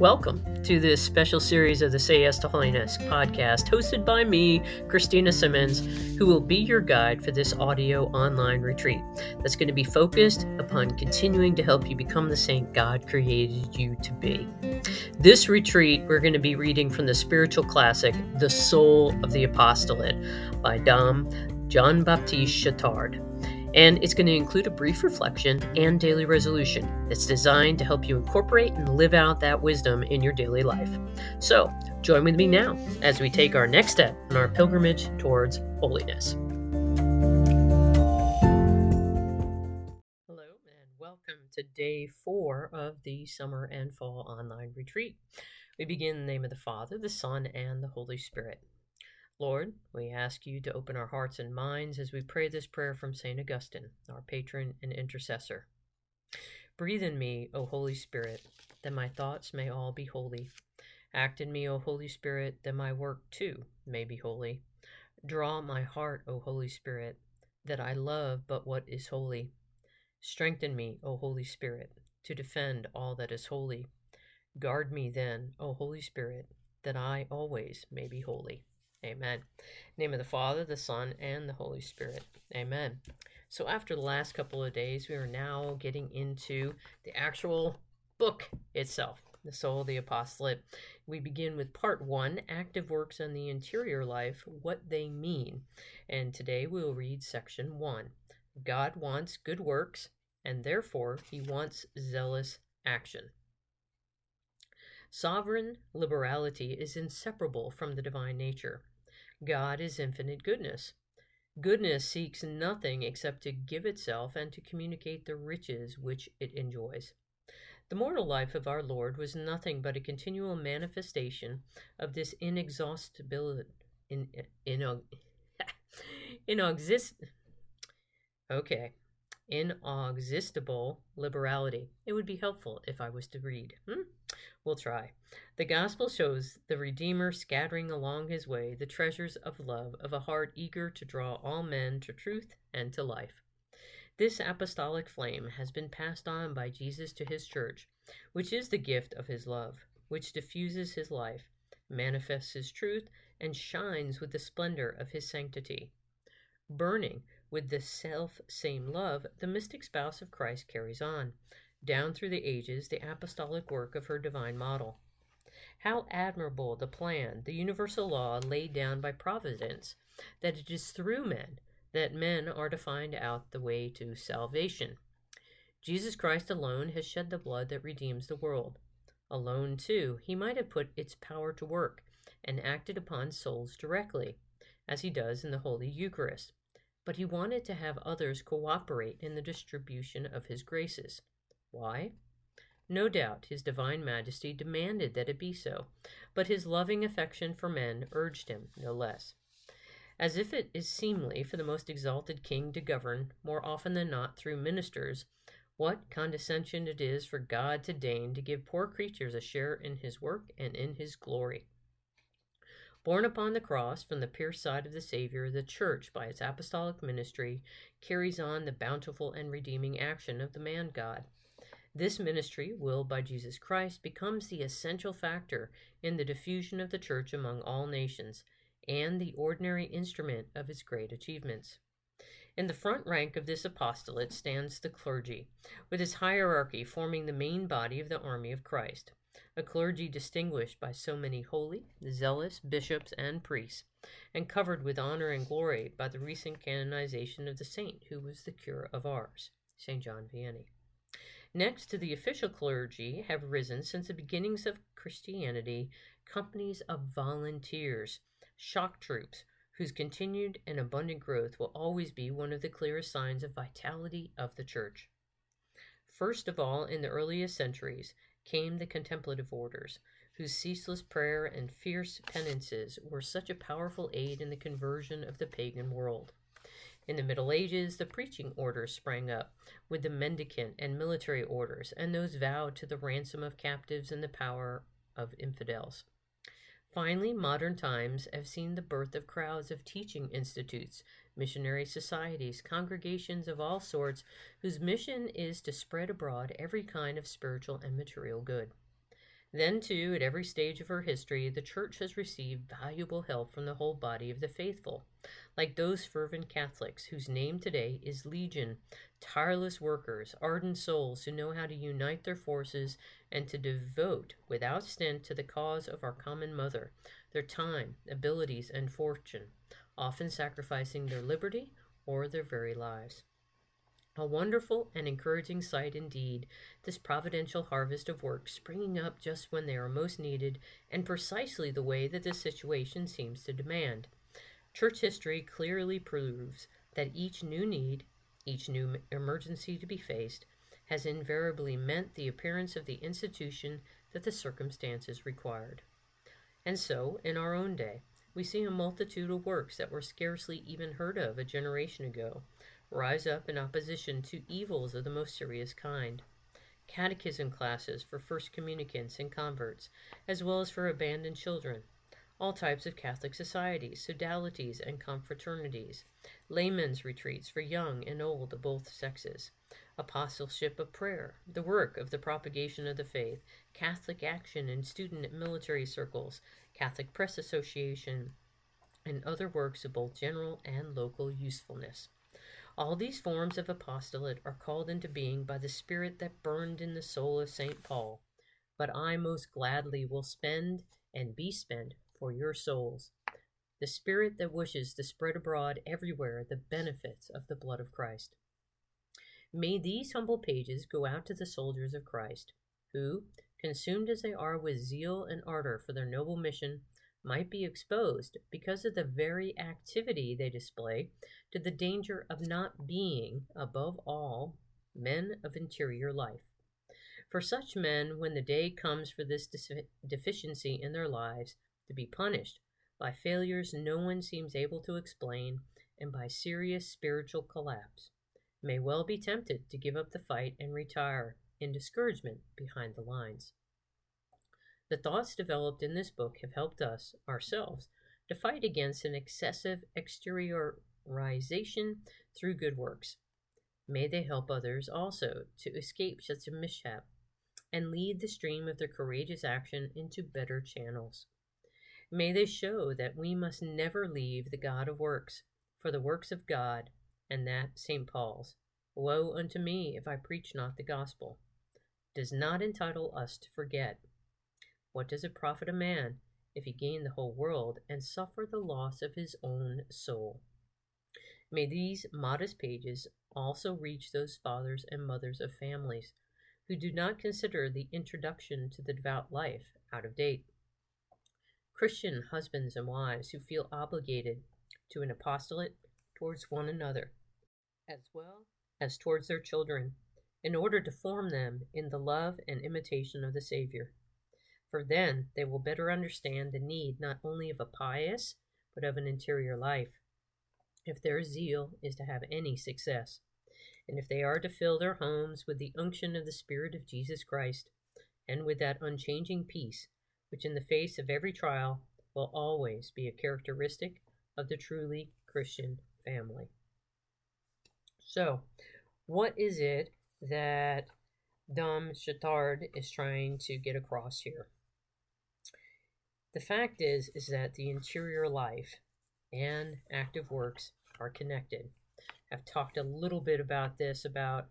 Welcome to this special series of the Say Yes to Holiness podcast, hosted by me, Christina Simmons, who will be your guide for this audio online retreat that's going to be focused upon continuing to help you become the saint God created you to be. This retreat, we're going to be reading from the spiritual classic, The Soul of the Apostolate by Dom John Baptiste Chautard and it's going to include a brief reflection and daily resolution that's designed to help you incorporate and live out that wisdom in your daily life. So, join with me now as we take our next step in our pilgrimage towards holiness. Hello, and welcome to day four of the summer and fall online retreat. We begin in the name of the Father, the Son, and the Holy Spirit. Lord, we ask you to open our hearts and minds as we pray this prayer from St. Augustine, our patron and intercessor. Breathe in me, O Holy Spirit, that my thoughts may all be holy. Act in me, O Holy Spirit, that my work too may be holy. Draw my heart, O Holy Spirit, that I love but what is holy. Strengthen me, O Holy Spirit, to defend all that is holy. Guard me then, O Holy Spirit, that I always may be holy. Amen. name of the Father, the Son, and the Holy Spirit. Amen. So after the last couple of days, we are now getting into the actual book itself, the Soul of the Apostolate. We begin with part one, Active Works on the Interior Life, What They Mean. And today we will read section one. God wants good works, and therefore he wants zealous action. Sovereign liberality is inseparable from the divine nature. God is infinite goodness. Goodness seeks nothing except to give itself and to communicate the riches which it enjoys. The mortal life of our Lord was nothing but a continual manifestation of this inexhaustibility, in, in, in, okay, inexhaustible liberality. It would be helpful if I was to read. Hmm? We'll try. The gospel shows the Redeemer scattering along his way the treasures of love of a heart eager to draw all men to truth and to life. This apostolic flame has been passed on by Jesus to his church, which is the gift of his love, which diffuses his life, manifests his truth, and shines with the splendor of his sanctity. Burning with the self same love, the mystic spouse of Christ carries on, down through the ages the apostolic work of her divine model. How admirable the plan, the universal law laid down by Providence, that it is through men that men are to find out the way to salvation. Jesus Christ alone has shed the blood that redeems the world. Alone, too, he might have put its power to work and acted upon souls directly, as he does in the Holy Eucharist. But he wanted to have others cooperate in the distribution of his graces. Why? No doubt his divine majesty demanded that it be so, but his loving affection for men urged him no less. As if it is seemly for the most exalted king to govern, more often than not through ministers, what condescension it is for God to deign to give poor creatures a share in his work and in his glory. Borne upon the cross from the pierced side of the Savior, the Church, by its apostolic ministry, carries on the bountiful and redeeming action of the man God. This ministry, willed by Jesus Christ, becomes the essential factor in the diffusion of the Church among all nations and the ordinary instrument of its great achievements. In the front rank of this apostolate stands the clergy, with its hierarchy forming the main body of the army of Christ, a clergy distinguished by so many holy, zealous bishops and priests, and covered with honor and glory by the recent canonization of the saint who was the cure of Ars, St. John Vianney. Next to the official clergy have risen since the beginnings of Christianity companies of volunteers, shock troops, whose continued and abundant growth will always be one of the clearest signs of vitality of the Church. First of all, in the earliest centuries, came the contemplative orders, whose ceaseless prayer and fierce penances were such a powerful aid in the conversion of the pagan world. In the Middle Ages, the preaching orders sprang up, with the mendicant and military orders, and those vowed to the ransom of captives and the power of infidels. Finally, modern times have seen the birth of crowds of teaching institutes, missionary societies, congregations of all sorts, whose mission is to spread abroad every kind of spiritual and material good. Then, too, at every stage of her history, the Church has received valuable help from the whole body of the faithful, like those fervent Catholics whose name today is Legion, tireless workers, ardent souls who know how to unite their forces and to devote without stint to the cause of our common mother their time, abilities, and fortune, often sacrificing their liberty or their very lives. A wonderful and encouraging sight indeed, this providential harvest of work springing up just when they are most needed and precisely the way that the situation seems to demand. Church history clearly proves that each new need, each new emergency to be faced, has invariably meant the appearance of the institution that the circumstances required. And so, in our own day, we see a multitude of works that were scarcely even heard of a generation ago rise up in opposition to evils of the most serious kind. Catechism classes for first communicants and converts, as well as for abandoned children. All types of Catholic societies, sodalities, and confraternities. Laymen's retreats for young and old of both sexes. Apostleship of prayer, the work of the propagation of the faith, Catholic action in student and military circles, Catholic Press Association, and other works of both general and local usefulness. All these forms of apostolate are called into being by the Spirit that burned in the soul of St. Paul. But I most gladly will spend and be spent for your souls. The Spirit that wishes to spread abroad everywhere the benefits of the blood of Christ. May these humble pages go out to the soldiers of Christ, who, consumed as they are with zeal and ardor for their noble mission, might be exposed, because of the very activity they display, to the danger of not being, above all, men of interior life. For such men, when the day comes for this deficiency in their lives to be punished by failures no one seems able to explain and by serious spiritual collapse, may well be tempted to give up the fight and retire in discouragement behind the lines. The thoughts developed in this book have helped us, ourselves, to fight against an excessive exteriorization through good works. May they help others also to escape such a mishap and lead the stream of their courageous action into better channels. May they show that we must never leave the God of works for the works of God, and that St. Paul's, Woe unto me if I preach not the gospel, does not entitle us to forget what does it profit a man if he gain the whole world and suffer the loss of his own soul? May these modest pages also reach those fathers and mothers of families who do not consider the introduction to the devout life out of date. Christian husbands and wives who feel obligated to an apostolate towards one another, as well as towards their children, in order to form them in the love and imitation of the Savior for then they will better understand the need not only of a pious, but of an interior life, if their zeal is to have any success, and if they are to fill their homes with the unction of the Spirit of Jesus Christ, and with that unchanging peace, which in the face of every trial will always be a characteristic of the truly Christian family. So, what is it that Dom Chautard is trying to get across here? The fact is is that the interior life and active works are connected. I've talked a little bit about this about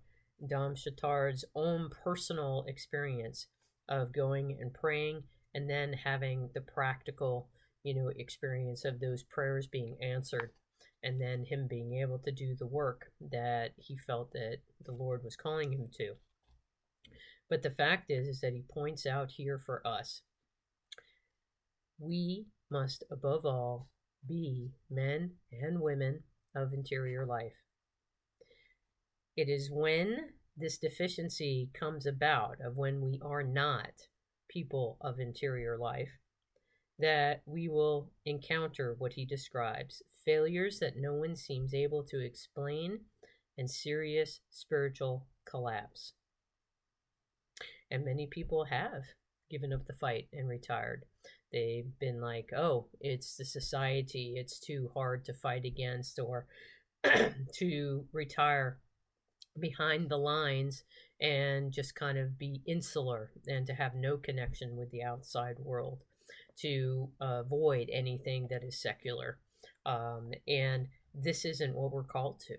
Dom Chautard's own personal experience of going and praying and then having the practical, you know, experience of those prayers being answered and then him being able to do the work that he felt that the Lord was calling him to. But the fact is is that he points out here for us we must, above all, be men and women of interior life. It is when this deficiency comes about, of when we are not people of interior life, that we will encounter what he describes failures that no one seems able to explain and serious spiritual collapse. And many people have given up the fight and retired. They've been like, oh, it's the society, it's too hard to fight against, or to retire behind the lines and just kind of be insular and to have no connection with the outside world, to avoid anything that is secular. Um, and this isn't what we're called to.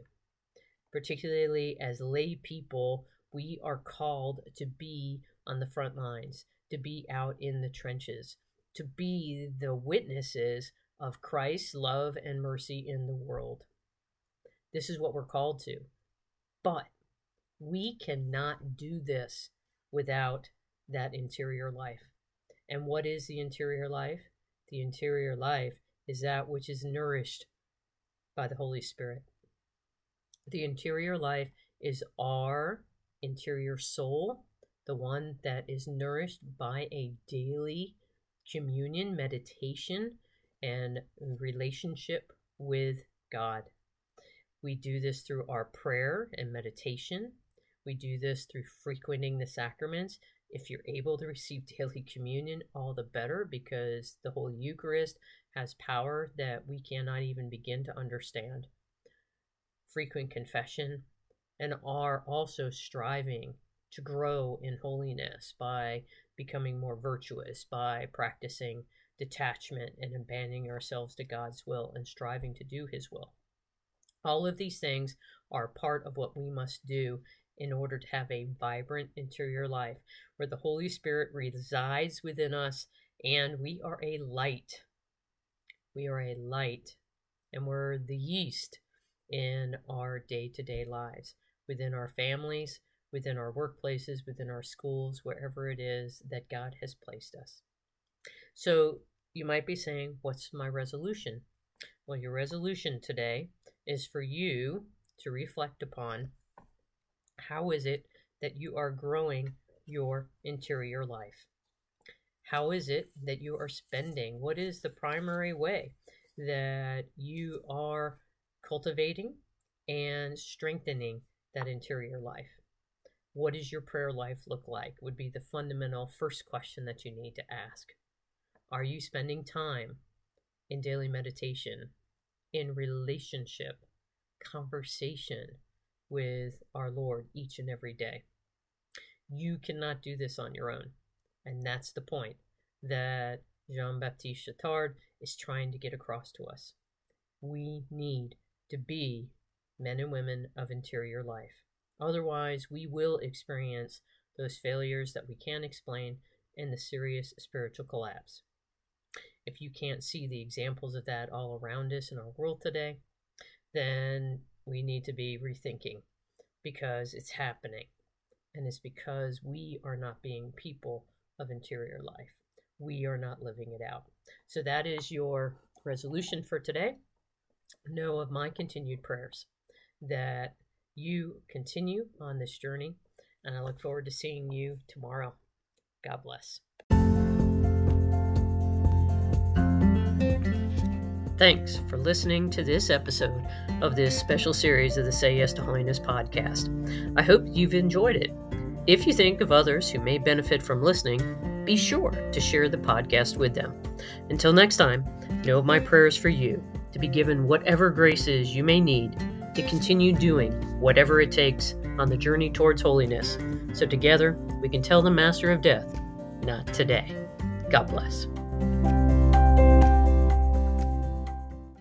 Particularly as lay people, we are called to be on the front lines, to be out in the trenches, to be the witnesses of Christ's love and mercy in the world. This is what we're called to. But we cannot do this without that interior life. And what is the interior life? The interior life is that which is nourished by the Holy Spirit. The interior life is our interior soul, the one that is nourished by a daily communion, meditation, and relationship with God. We do this through our prayer and meditation. We do this through frequenting the sacraments. If you're able to receive daily communion, all the better because the Holy Eucharist has power that we cannot even begin to understand. Frequent confession, and are also striving to grow in holiness by becoming more virtuous, by practicing detachment and abandoning ourselves to God's will and striving to do His will. All of these things are part of what we must do in order to have a vibrant interior life where the Holy Spirit resides within us and we are a light. We are a light and we're the yeast in our day to day lives, within our families, within our workplaces, within our schools, wherever it is that God has placed us. So you might be saying, What's my resolution? Well, your resolution today is for you to reflect upon how is it that you are growing your interior life? How is it that you are spending? What is the primary way that you are cultivating and strengthening that interior life? What does your prayer life look like? Would be the fundamental first question that you need to ask. Are you spending time in daily meditation, in relationship, conversation with our Lord each and every day? You cannot do this on your own. And that's the point that Jean Baptiste Chautard is trying to get across to us. We need to be men and women of interior life. Otherwise, we will experience those failures that we can't explain and the serious spiritual collapse if you can't see the examples of that all around us in our world today, then we need to be rethinking because it's happening. And it's because we are not being people of interior life. We are not living it out. So that is your resolution for today. Know of my continued prayers that you continue on this journey. And I look forward to seeing you tomorrow. God bless. Thanks for listening to this episode of this special series of the Say Yes to Holiness podcast. I hope you've enjoyed it. If you think of others who may benefit from listening, be sure to share the podcast with them. Until next time, know my prayers for you to be given whatever graces you may need to continue doing whatever it takes on the journey towards holiness, so together we can tell the Master of Death, not today. God bless.